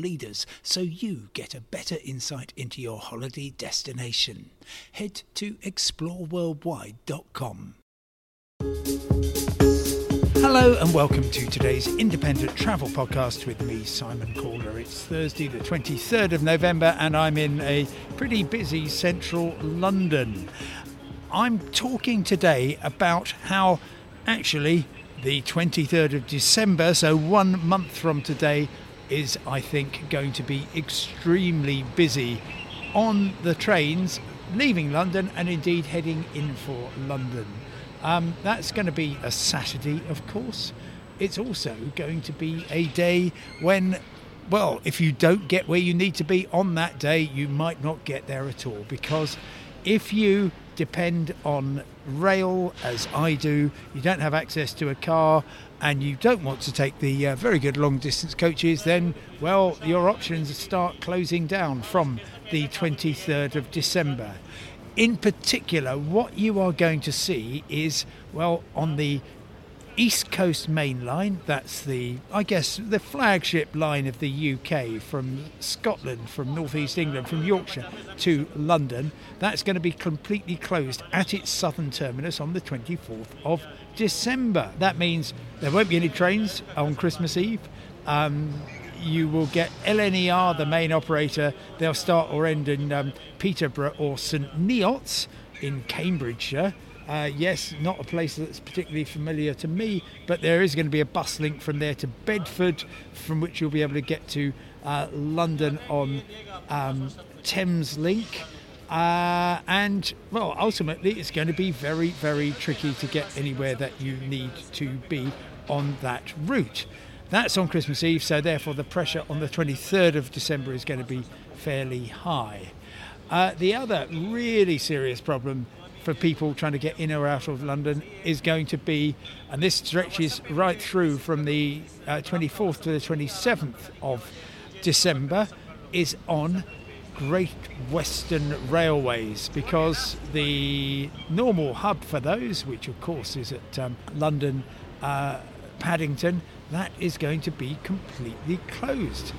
leaders so you get a better insight into your holiday destination. Head to exploreworldwide.com. Hello and welcome to today's independent travel podcast with me, Simon Calder. It's Thursday, the 23rd of November, and I'm in a pretty busy central London. I'm talking today about how actually the 23rd of December, so one month from today, is, I think, going to be extremely busy on the trains leaving London and indeed heading in for London. Um, that's going to be a Saturday, of course. It's also going to be a day when, well, if you don't get where you need to be on that day, you might not get there at all because if you depend on rail as I do, you don't have access to a car, and you don't want to take the uh, very good long distance coaches, then, well, your options start closing down from the 23rd of December. In particular, what you are going to see is, well, on the East Coast Main Line, that's the, I guess, the flagship line of the UK from Scotland, from northeast England, from Yorkshire to London. That's going to be completely closed at its southern terminus on the 24th of December. That means there won't be any trains on Christmas Eve. Um, you will get LNER, the main operator. They'll start or end in um, Peterborough or St Neots in Cambridgeshire. Uh, yes, not a place that's particularly familiar to me, but there is going to be a bus link from there to Bedford, from which you'll be able to get to uh, London on um, Thameslink. Uh, and well, ultimately, it's going to be very, very tricky to get anywhere that you need to be on that route. That's on Christmas Eve, so therefore the pressure on the 23rd of December is going to be fairly high. Uh, the other really serious problem for people trying to get in or out of London is going to be, and this stretches right through from the uh, 24th to the 27th of December, is on Great Western Railways because the normal hub for those, which of course is at um, London uh, Paddington, that is going to be completely closed.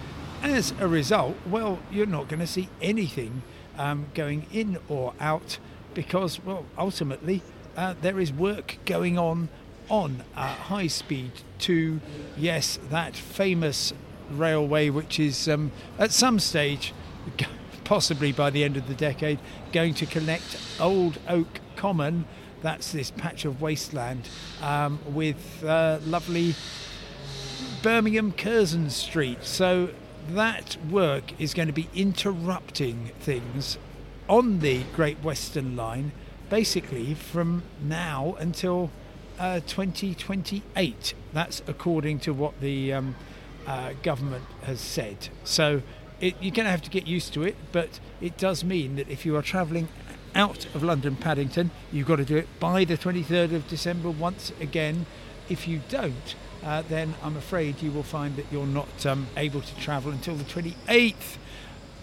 As a result, well, you're not going to see anything um, going in or out because, well, ultimately, uh, there is work going on on High Speed 2, yes, that famous railway, which is um, at some stage possibly by the end of the decade, going to connect Old Oak Common, that's this patch of wasteland, um, with uh, lovely Birmingham Curzon Street. So that work is going to be interrupting things on the Great Western Line basically from now until uh, 2028. That's according to what the um, uh, government has said. So it, you're going to have to get used to it, but it does mean that if you are travelling out of London Paddington, you've got to do it by the 23rd of December once again. If you don't, uh, then I'm afraid you will find that you're not um, able to travel until the 28th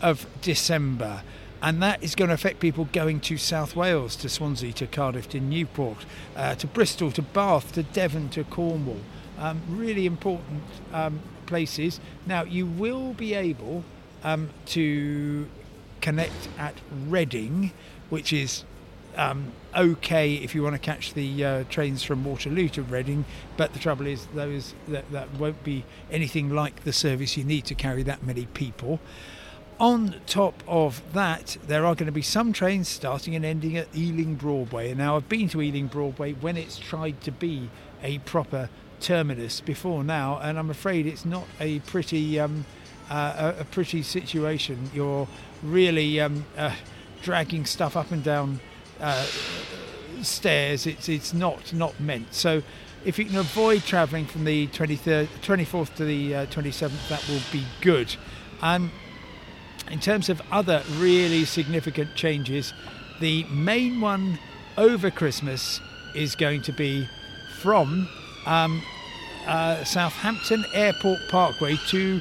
of December. And that is going to affect people going to South Wales, to Swansea, to Cardiff, to Newport, uh, to Bristol, to Bath, to Devon, to Cornwall. Um, really important um, places. Now, you will be able um, to connect at Reading, which is um, okay if you want to catch the uh, trains from Waterloo to Reading, but the trouble is those that, that won't be anything like the service you need to carry that many people. On top of that, there are going to be some trains starting and ending at Ealing Broadway. And now I've been to Ealing Broadway when it's tried to be a proper terminus before now, and I'm afraid it's not a pretty um, uh, a, pretty situation. You're really um, uh, dragging stuff up and down uh, stairs. It's it's not not meant. So if you can avoid travelling from the 23rd, 24th to the 27th, uh, that will be good. Um, in terms of other really significant changes, the main one over Christmas is going to be from um, uh, Southampton Airport Parkway to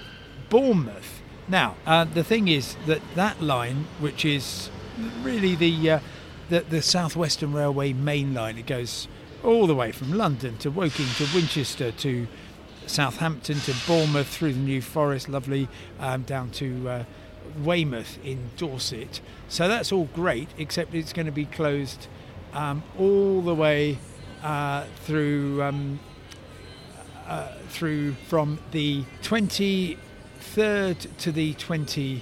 Bournemouth. Now, uh, the thing is that that line, which is really the, uh, the the Southwestern Railway main line, it goes all the way from London to Woking to Winchester to Southampton to Bournemouth through the New Forest, lovely, um, down to uh, Weymouth in Dorset. So that's all great, except it's going to be closed um, all the way uh, through um, uh, through from the 23rd to the 27th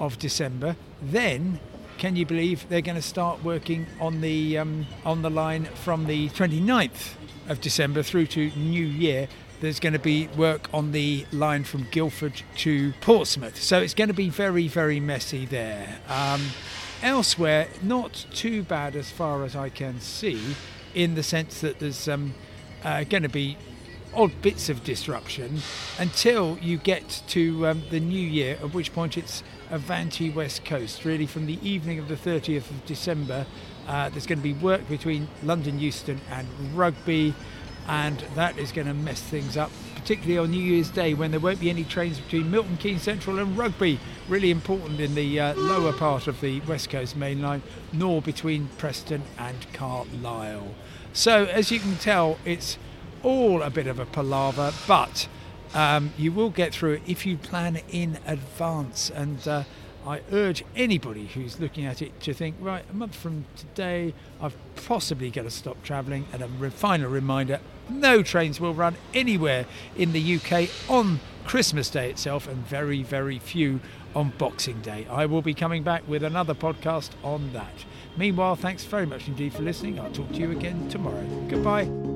of December. Then, can you believe they're going to start working on the um, on the line from the 29th of December through to New Year? There's going to be work on the line from Guildford to Portsmouth, so it's going to be very, very messy there. Um, elsewhere, not too bad as far as I can see, in the sense that there's um, uh, going to be odd bits of disruption until you get to um, the new year, at which point it's Avanti West Coast, really from the evening of the 30th of December. Uh, there's going to be work between London Euston and Rugby and that is going to mess things up, particularly on New Year's Day when there won't be any trains between Milton Keynes Central and Rugby, really important in the uh, lower part of the West Coast main line, nor between Preston and Carlisle. So, as you can tell, it's all a bit of a palaver, but um, you will get through it if you plan in advance. And uh, I urge anybody who's looking at it to think, right, a month from today, I've possibly got to stop travelling. And a final reminder no trains will run anywhere in the UK on Christmas Day itself, and very, very few on Boxing Day. I will be coming back with another podcast on that. Meanwhile, thanks very much indeed for listening. I'll talk to you again tomorrow. Goodbye.